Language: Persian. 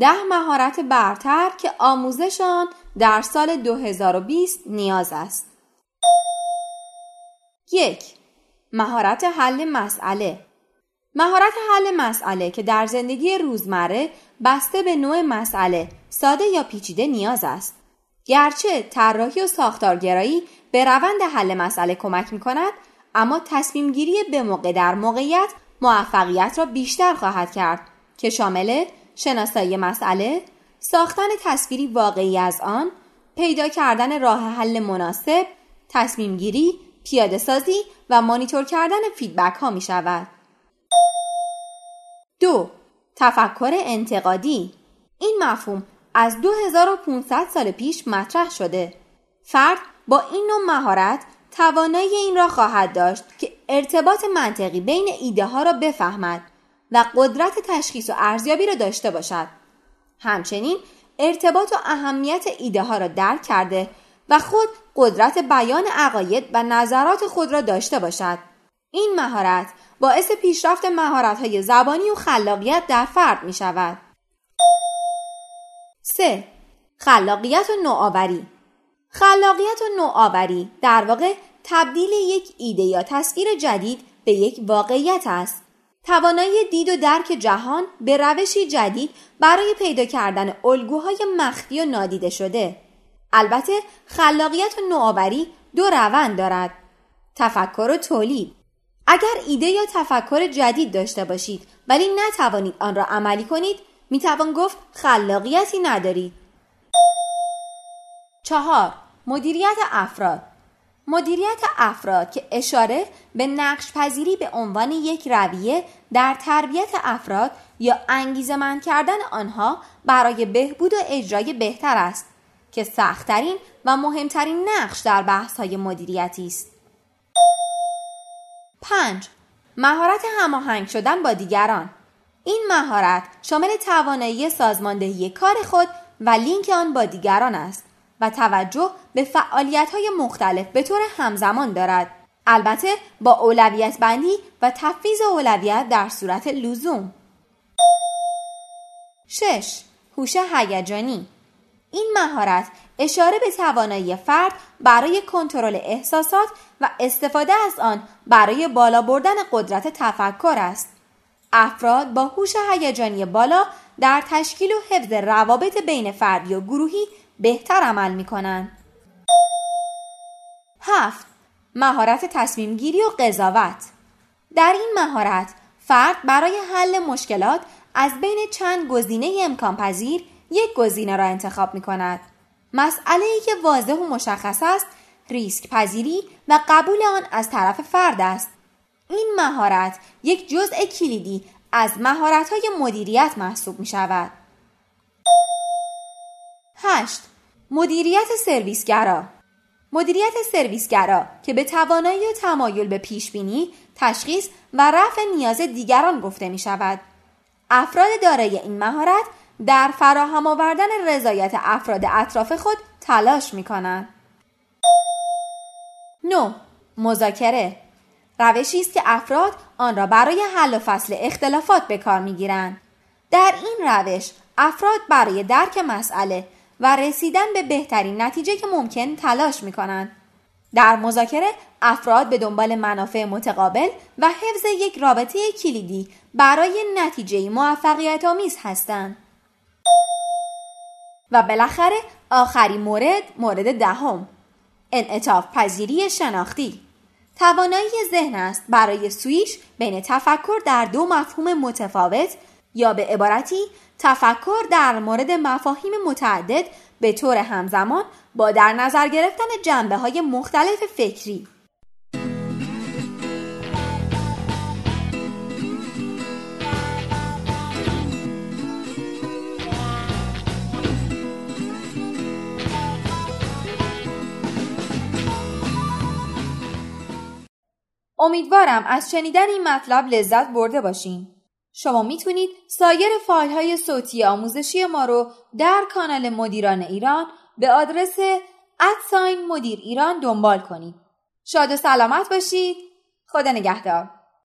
ده مهارت برتر که آموزشان در سال 2020 نیاز است. یک مهارت حل مسئله مهارت حل مسئله که در زندگی روزمره بسته به نوع مسئله ساده یا پیچیده نیاز است. گرچه طراحی و ساختارگرایی به روند حل مسئله کمک می کند اما تصمیم گیری به موقع در موقعیت موفقیت را بیشتر خواهد کرد که شامل شناسایی مسئله، ساختن تصویری واقعی از آن، پیدا کردن راه حل مناسب، تصمیم گیری، پیاده سازی و مانیتور کردن فیدبک ها می شود. دو تفکر انتقادی این مفهوم از 2500 سال پیش مطرح شده. فرد با این نوع مهارت توانایی این را خواهد داشت که ارتباط منطقی بین ایده ها را بفهمد و قدرت تشخیص و ارزیابی را داشته باشد. همچنین ارتباط و اهمیت ایده ها را درک کرده و خود قدرت بیان عقاید و نظرات خود را داشته باشد. این مهارت باعث پیشرفت مهارت های زبانی و خلاقیت در فرد می شود. 3. خلاقیت و نوآوری خلاقیت و نوآوری در واقع تبدیل یک ایده یا تصویر جدید به یک واقعیت است. توانایی دید و درک جهان به روشی جدید برای پیدا کردن الگوهای مخفی و نادیده شده. البته خلاقیت و نوآوری دو روند دارد. تفکر و تولید. اگر ایده یا تفکر جدید داشته باشید ولی نتوانید آن را عملی کنید می‌توان گفت خلاقیتی ندارید. چهار مدیریت افراد مدیریت افراد که اشاره به نقش پذیری به عنوان یک رویه در تربیت افراد یا انگیزه کردن آنها برای بهبود و اجرای بهتر است که سختترین و مهمترین نقش در بحث های مدیریتی است. 5. مهارت هماهنگ شدن با دیگران این مهارت شامل توانایی سازماندهی کار خود و لینک آن با دیگران است و توجه به فعالیت های مختلف به طور همزمان دارد. البته با اولویت بندی و تفویض اولویت در صورت لزوم. 6. هوش هیجانی این مهارت اشاره به توانایی فرد برای کنترل احساسات و استفاده از آن برای بالا بردن قدرت تفکر است. افراد با هوش هیجانی بالا در تشکیل و حفظ روابط بین فردی و گروهی بهتر عمل می کنند. هفت مهارت تصمیم گیری و قضاوت در این مهارت فرد برای حل مشکلات از بین چند گزینه امکان پذیر یک گزینه را انتخاب می کند. مسئله ای که واضح و مشخص است ریسک پذیری و قبول آن از طرف فرد است. این مهارت یک جزء کلیدی از مهارت های مدیریت محسوب می شود. 8. مدیریت سرویسگرا مدیریت سرویسگرا که به توانایی و تمایل به پیشبینی، تشخیص و رفع نیاز دیگران گفته می شود. افراد دارای این مهارت در فراهم آوردن رضایت افراد اطراف خود تلاش می کنند. 9. مذاکره روشی است که افراد آن را برای حل و فصل اختلافات به کار می گیرند. در این روش افراد برای درک مسئله و رسیدن به بهترین نتیجه که ممکن تلاش می کنند. در مذاکره افراد به دنبال منافع متقابل و حفظ یک رابطه کلیدی برای نتیجه موفقیت آمیز هستند. و بالاخره آخرین مورد مورد دهم انعطاف پذیری شناختی توانایی ذهن است برای سویش بین تفکر در دو مفهوم متفاوت یا به عبارتی تفکر در مورد مفاهیم متعدد به طور همزمان با در نظر گرفتن جنبه های مختلف فکری امیدوارم از شنیدن این مطلب لذت برده باشین. شما می‌تونید سایر فایل های صوتی آموزشی ما رو در کانال مدیران ایران به آدرس ادساین مدیر ایران دنبال کنید. شاد و سلامت باشید. خدا نگهدار.